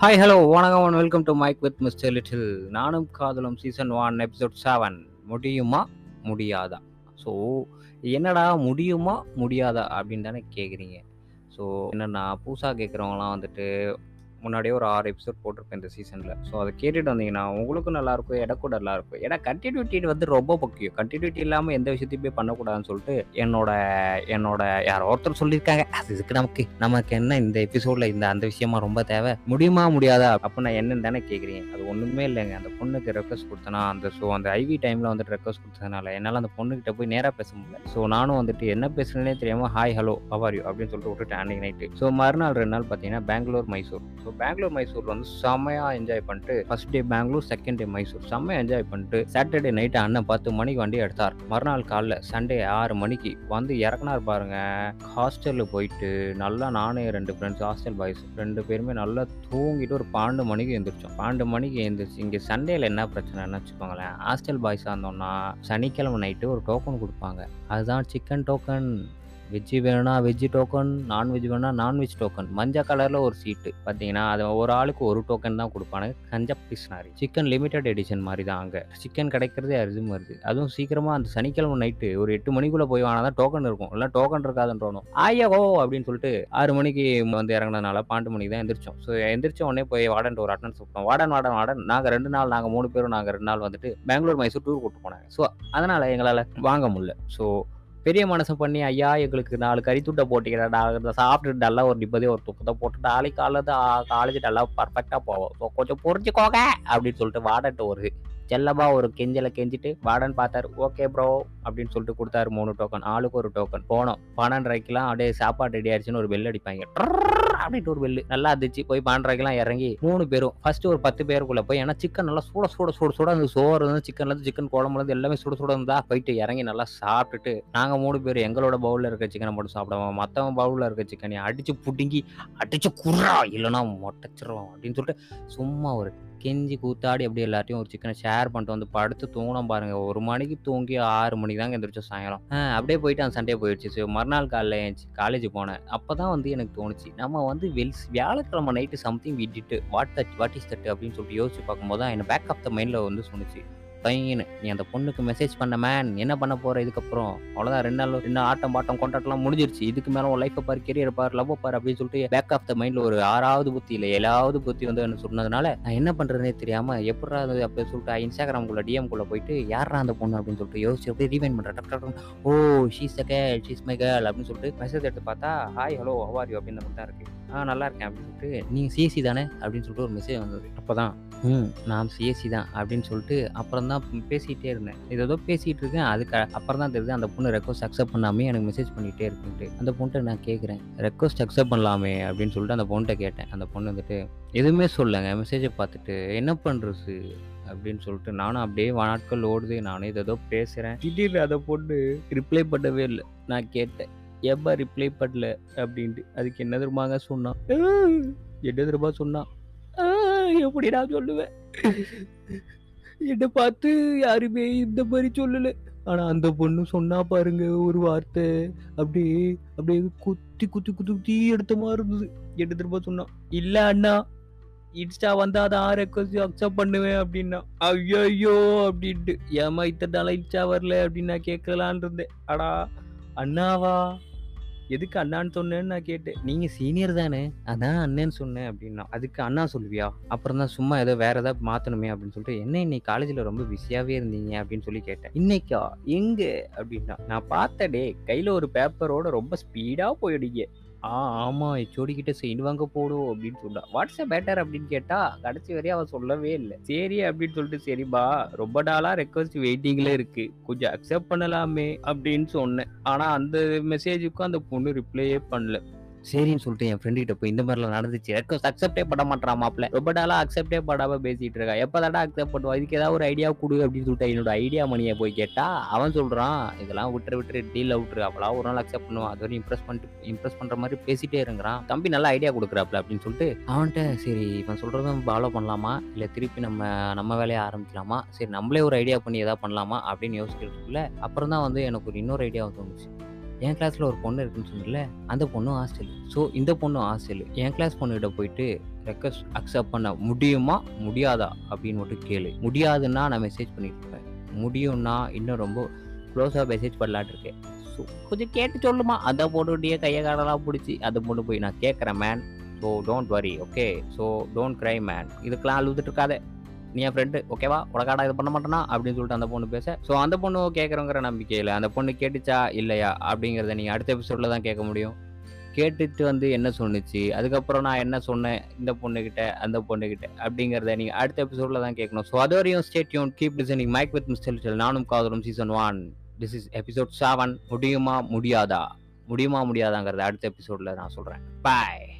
Hi hello வணக்கம் one welcome to mic with mister little நானும் காதலும் சீசன் ஒன் எபிசோட் செவன் முடியுமா? முடியாதா? ஸோ என்னடா முடியுமா? முடியாதா? அப்படின்னு தானே கேட்குறீங்க ஸோ என்னென்னா புதுசாக கேட்குறவங்களாம் வந்துட்டு முன்னாடியே ஒரு ஆறு எபிசோட் போட்டிருப்பேன் இந்த சீசனில் ஸோ அதை கேட்டுட்டு வந்தீங்கன்னா உங்களுக்கும் நல்லாயிருக்கும் எனக்கும் நல்லாயிருக்கும். ஏன்னா கண்டினியூட்டி வந்து ரொம்ப முக்கியம். கண்டினியூட்டி இல்லாமல் எந்த விஷயத்தையுமே பண்ணக்கூடாதுன்னு சொல்லிட்டு என்னோட என்னோட யாரோ ஒருத்தர் சொல்லியிருக்காங்க. அது இதுக்கு நமக்கு நமக்கு என்ன இந்த எபிசோடில் இந்த அந்த விஷயமா ரொம்ப தேவை? முடியுமா முடியாதா? அப்படின்னு நான் என்னன்னு தானே கேட்குறீங்க. அது ஒன்றுமே இல்லைங்க. அந்த பொண்ணுக்கு ரெக்வஸ்ட் கொடுத்தனா அந்த ஸோ அந்த ஐவி டைமில் வந்துட்டு ரெக்வஸ்ட் கொடுத்ததுனால என்னால் அந்த பொண்ணுக்கிட்ட போய் நேராக பேச முடியல. ஸோ நானும் வந்துட்டு என்ன பேசுகிறேனே தெரியாமல் ஹாய் ஹலோ அவாரியோ அப்படின்னு சொல்லிட்டு விட்டுட்டேன் அன்னைக்கு நைட்டு ஸோ மறுநாள் ரெண்டு நாள் பார்த்தீங்கன்னா பெங்களூர் மைசூர் ஸோ பெங்களூர் மைசூர் வந்து செம்மையாக என்ஜாய் பண்ணிட்டு first day Bangalore second day Mysore செம்மையாக என்ஜாய் பண்ணிட்டு சாட்டர்டே நைட்டு அண்ணன் பத்து மணிக்கு வண்டி எடுத்தார். மறுநாள் காலைல சண்டே ஆறு மணிக்கு வந்து இறக்குனார் பாருங்க. ஹாஸ்டலில் போயிட்டு நல்லா நானே ரெண்டு ஃப்ரெண்ட்ஸ் ஹாஸ்டல் பாய்ஸ் ரெண்டு பேருமே நல்லா தூங்கிட்டு ஒரு பன்னெண்டு மணிக்கு எழுந்திரிச்சோம் பன்னெண்டு மணிக்கு எழுந்திரிச்சு இங்கே சண்டேல என்ன பிரச்சனைன்னு வச்சுக்கோங்களேன். ஹாஸ்டல் பாய்ஸாக இருந்தோம்னா சனிக்கிழமை நைட்டு ஒரு டோக்கன் கொடுப்பாங்க. அதுதான் சிக்கன் டோக்கன் வெஜ்ஜு வேணும்னா வெஜ்ஜு டோக்கன் நான்வெஜ் வேணும்னா நான்வெஜ் டோக்கன் மஞ்சள் கலரில் ஒரு சீட்டு பார்த்தீங்கன்னா அது ஒரு ஆளுக்கு ஒரு டோக்கன் தான் கொடுப்பானுங்க. கஞ்சா பிஸ்னாரி சிக்கன் லிமிடெட் எடிஷன் மாதிரி தான் அங்கே. சிக்கன் கிடைக்கிறதே அரிசி வருது. அதுவும் சீக்கிரமாக அந்த சனிக்கிழமை நைட்டு ஒரு எட்டு மணிக்குள்ளே போய் வாங்கினா தான் டோக்கன் இருக்கும். இல்லை டோக்கன் இருக்காதுன்றோம் ஆயோ அப்படின்னு சொல்லிட்டு ஆறு மணிக்கு வந்து இறங்கினதுனால பன்னெண்டு மணிக்கு தான் எந்திரிச்சோம். ஸோ எந்திரிச்ச உடனே போய் வார்டன் ஒரு அட்டன்ஸ் கொடுத்தோம். Warden warden warden. நாங்கள் ரெண்டு நாள் நாங்கள் மூணு பேரும் நாங்கள் ரெண்டு நாள் வந்துட்டு பெங்களூர் மைசூர் டூர் கூட்டு போனாங்க. ஸோ அதனால் எங்களால் வாங்க முடியல. ஸோ பெரிய மனசு பண்ணி ஐயா எங்களுக்கு நாலு கறி துட்டை போட்டிக்கிறா சாப்பிட்டுட்டு நல்லா ஒரு நிம்மதியாக ஒரு துக்கத்தை போட்டு நாளைக்கு காலையில் காலேஜ் நல்லா பர்ஃபெக்டாக போவோம். ஸோ கொஞ்சம் புரிஞ்சுக்கோங்க அப்படின்னு சொல்லிட்டு வாடன்ட்டு ஒரு செல்லமா ஒரு கெஞ்சலை கெஞ்சிட்டு வாடன் பார்த்தாரு ஓகே ப்ரோ அப்படின்னு சொல்லிட்டு கொடுத்தாரு மூணு டோக்கன் ஆளுக்கு ஒரு டோக்கன் போனோம். பன்னெண்டரைக்கெல்லாம் அப்படியே சாப்பாடு ரெடி ஆயிடுச்சுன்னு ஒரு பெல் அடிப்பாங்க. அப்படின்ட்டு ஒரு பெல்லு நல்லா இருந்துச்சு. போய் பாண்டரைக்கெல்லாம் இறங்கி மூணு பேரும். ஃபர்ஸ்ட் ஒரு பத்து பேருக்குள்ள போய் ஏன்னா சிக்கன் நல்லா சூட சூட சூட சூட அந்த சோறு இருந்து சிக்கன்ல இருந்து சிக்கன் குழம்புல இருந்து எல்லாமே சுட சுட இருந்தா போயிட்டு இறங்கி நல்லா சாப்பிட்டுட்டு நாங்க மூணு பேர் எங்களோட பவுல்ல இருக்க சிக்கனை மட்டும் சாப்பிடுவோம் மத்தவங்க பவுல்ல இருக்க சிக்கனை அடிச்சு புடுங்கி அடிச்சு குர்றா இல்லைன்னா மொட்டச்சிருவோம் அப்படின்னு சொல்லிட்டு சும்மா ஒரு கெஞ்சி கூத்தாடி அப்படி எல்லாத்தையும் ஒரு சிக்கனை ஷேர் பண்ணிட்டு வந்து படுத்து தூங்கினோம் பாருங்க. ஒரு மணிக்கு தூங்கி ஆறு மணிக்கு தாங்க எந்திரிச்சோம் சாயங்காலம். அப்படியே போயிட்டு அந்த சண்டே போயிடுச்சு. மறுநாள் காலையில் காலேஜ் போனேன். அப்போ தான் வந்து எனக்கு தோணுச்சு நம்ம வந்து வந்து வெல் வியாழக்கிழமை நைட்டு சம்திங் விட்டுட்டு what that what is that அப்படின்னு சொல்லிட்டு யோசிச்சு பார்க்கும்போது தான் என்னை பேக் ஆஃப் த மைண்டில் வந்து சொன்னிச்சு. பையனு நீ அந்த பொண்ணுக்கு மெசேஜ் பண்ண மேன் என்ன பண்ண போற இதுக்கப்புறம்? அவ்வளோதான் ரெண்டு நாள் ரெண்டு ஆட்டம் பாட்டம் கொண்டாட்டம்லாம் முடிஞ்சிருச்சு. இதுக்கு மேலே உன் லைஃப்பை பாரு கெரியர் பாரு லவ் பாரு அப்படின்னு சொல்லிட்டு பேக் ஆஃப் த மைண்டில் ஒரு ஆறாவது புத்தி இல்லை ஏழாவது புத்தி வந்து என்ன சொன்னதுனால நான் என்ன பண்ணுறதுனே தெரியாமல் எப்படா அது அப்படின்னு சொல்லிட்டு இன்ஸ்டாகிராம்குள்ளே டிஎம்குள்ளே போயிட்டு யாரா அந்த பொண்ணு? அப்படின்னு சொல்லிட்டு யோசிச்சு அப்படியே ரீவைன் பண்ணுறேன் ஓ ஷீஸ் அ கேள் ஷீஸ் மை கேள் அப்படின்னு சொல்லிட்டு மெசேஜ் எடுத்து பார்த்தா ஹாய் ஹலோ ஹவார் யூ அப்படின்னு மட்டும் தான் இருக்குது ஆ நல்லா இருக்கேன் அப்படின்னு சொல்லிட்டு நீங்கள் சிஎஸ்சி தானே? அப்படின்னு சொல்லிட்டு ஒரு மெசேஜ் வந்தது. அப்போ தான் ம் நான் சிஎஸ்சி தான் அப்படின்னு சொல்லிட்டு அப்புறம் தான் பேசிகிட்டே இருந்தேன். இது ஏதோ பேசிகிட்டு இருக்கேன் அதுக்கு அப்புறம் தான் தெரியுது அந்த பொண்ணு ரெக்வஸ்ட் அக்செப்ட் பண்ணாமே எனக்கு மெசேஜ் பண்ணிகிட்டே இருக்குன்ட்டு. அந்த பொண்ணுட்ட நான் கேட்குறேன் ரெக்வஸ்ட் அக்செப்ட் பண்ணலாமே அப்படின்னு சொல்லிட்டு அந்த பொண்ணுகிட்ட கேட்டேன். அந்த பொண்ணு வந்துட்டு எதுவுமே சொல்லுங்க மெசேஜை பார்த்துட்டு என்ன பண்ணுறது அப்படின்னு சொல்லிட்டு நானும் அப்படியே நாட்கள் ஓடுது நானும் இதை ஏதோ பேசுகிறேன் திடீர்னு அந்த பொண்ணு ரிப்ளை பண்ணவே இல்லை. நான் கேட்டேன். எப்போ ரிப்ளை பண்ணல அப்படின்ட்டு. அதுக்கு என்ன தெரியுமாங்க சொன்னான் என்ன திரும்ப சொன்னான் எப்படி நான் சொல்லுவேன்? என்னை பார்த்து யாருமே இந்த மாதிரி சொல்லலை. ஆனா அந்த பொண்ணு சொன்னா பாருங்க ஒரு வார்த்தை. அப்படியே அப்படியே குத்தி குத்தி குத்தி குத்தி எடுத்த மாதிரி இருந்தது. எட்டு திரும்ப சொன்னான் இல்ல அண்ணா இன்ஸ்டா வந்தா தான் ரெக்வஸ்ட் அக்செப்ட் பண்ணுவேன் அப்படின்னா. ஐயோ அப்படின்ட்டு. ஏமா இத்தனை நாள் இன்ஸ்டா வரல அப்படின்னு நான் கேட்கலான் இருந்தேன். அடா அண்ணாவா? எதுக்கு அண்ணான்னு சொன்னேன்னு நான் கேட்டேன். நீங்க சீனியர் தானே அதான் அண்ணன்னு சொன்னேன் அப்படின்னா. அதுக்கு அண்ணா சொல்லுவியா? அப்புறம் தான் சும்மா ஏதோ வேற ஏதாவது மாத்தணுமே அப்படின்னு சொல்லிட்டு என்ன இன்னைக்கு காலேஜ்ல ரொம்ப பிஸியாவே இருந்தீங்க? அப்படின்னு சொல்லி கேட்டேன். இன்னைக்கா? எங்க? அப்படின்னா நான் பார்த்தடே கையில ஒரு பேப்பரோட ரொம்ப ஸ்பீடா போயிடுங்க ஆ ஆமா. ஹெச்ஓடி கிட்ட சைன் வாங்க போடும் அப்படின்னு சொன்னா வாட்ஸ்அப் பேட்டர் அப்படின்னு கேட்டா கடைசி வரையும் அவன் சொல்லவே இல்லை. சரி அப்படின்னு சொல்லிட்டு சரிப்பா ரொம்ப நாளா ரெக்வஸ்ட் வெயிட்டிங்ல இருக்கு. கொஞ்சம் அக்செப்ட் பண்ணலாமே அப்படின்னு சொன்னேன். ஆனா அந்த மெசேஜுக்கும் அந்த பொண்ணு ரிப்ளையே பண்ணல. சரின்னு சொல்லிட்டு என் ஃப்ரெண்டு கிட்ட போய் இந்த மாதிரிலாம் நடந்துச்சு. ரெக்வஸ்ட் அக்செப்டே பண்ண மாட்டான் மாப்பிள்ள. ரொம்ப நாளாக அக்செப்டே பண்ணாம பேசிட்டு இருக்கா. எப்பதாடா அக்செப்ட் பண்ணுவோம் இதுக்கு ஏதாவது ஒரு ஐடியா கொடு அப்படின்னு சொல்லிட்டு. என்னோட ஐடியா மணியை போய் கேட்டா அவன் சொல்றான் இதெல்லாம் விட்டுரு விட்டுரு டீல விட்டுரு. அவளா ஒரு நாள் அக்செப்ட் பண்ணுவான் அது வரையும் இம்ப்ரெஸ் பண்ணிட்டு இம்ப்ரெஸ் பண்ற மாதிரி பேசிட்டே இருக்கிறான். தம்பி நல்லா ஐடியா கொடுக்குறாப்ல அப்படின்னு சொல்லிட்டு அவன்கிட்ட சரி இவன் சொல்றதும் ஃபாலோ பண்ணலாமா? இல்ல திருப்பி நம்ம நம்ம வேலையை ஆரம்பிக்கலாமா? சரி நம்மளே ஒரு ஐடியா பண்ணி எதாவது பண்ணலாமா? அப்படின்னு யோசிக்கிறதுக்குள்ள அப்புறம் தான் வந்து எனக்கு ஒரு இன்னொரு ஐடியா தோணுச்சு. என் கிளாஸில் ஒரு பொண்ணு இருக்குன்னு சொன்னல அந்த பொண்ணும் ஹாஸ்டல் ஸோ இந்த பொண்ணும் ஹாஸ்டல் என் கிளாஸ் பொண்ணுகிட்ட போயிட்டு ரெக்வஸ்ட் அக்செப்ட் பண்ண முடியுமா? முடியாதா? அப்படின்னு மட்டும் கேளு. முடியாதுன்னா நான் மெசேஜ் பண்ணிட்டு முடியும்னா இன்னும் ரொம்ப க்ளோஸாக மெசேஜ் பண்ணலாட்டு இருக்கேன். ஸோ கொஞ்சம் கேட்டு சொல்லுமா? அந்த பொண்ணுடைய கையை காலெல்லாம் பிடிச்சி அந்த பொண்ணு போய் நான் கேட்குறேன் man so don't worry okay so don't cry man இதுக்கெல்லாம் அழுதுட்டு இருக்காதே. நீ என் ஃப்ரெண்டு ஓகேவா உலகாடா இது பண்ண மாட்டேனா? அப்படின்னு சொல்லிட்டு அந்த பொண்ணு பேச. ஸோ அந்த பொண்ணு கேட்குறோங்கிற நம்பிக்கையில் அந்த பொண்ணு கேட்டுச்சா? இல்லையா? அப்படிங்கிறத நீங்கள் அடுத்த எபிசோடில் தான் கேட்க முடியும். கேட்டுட்டு வந்து என்ன சொன்னுச்சு? அதுக்கப்புறம் நான் என்ன சொன்னேன்? இந்த பொண்ணுகிட்ட அந்த பொண்ணுகிட்ட அப்படிங்கிறத நீங்கள் அடுத்த எபிசோடில் தான் கேட்கணும். ஸோ அது வரையும் stay tuned keep designing mic with mister நானும் காதலும் season one this is episode seven முடியுமா? முடியாதா? முடியுமா? முடியாதாங்கிறத அடுத்த எபிசோடில் நான் சொல்கிறேன் பாய்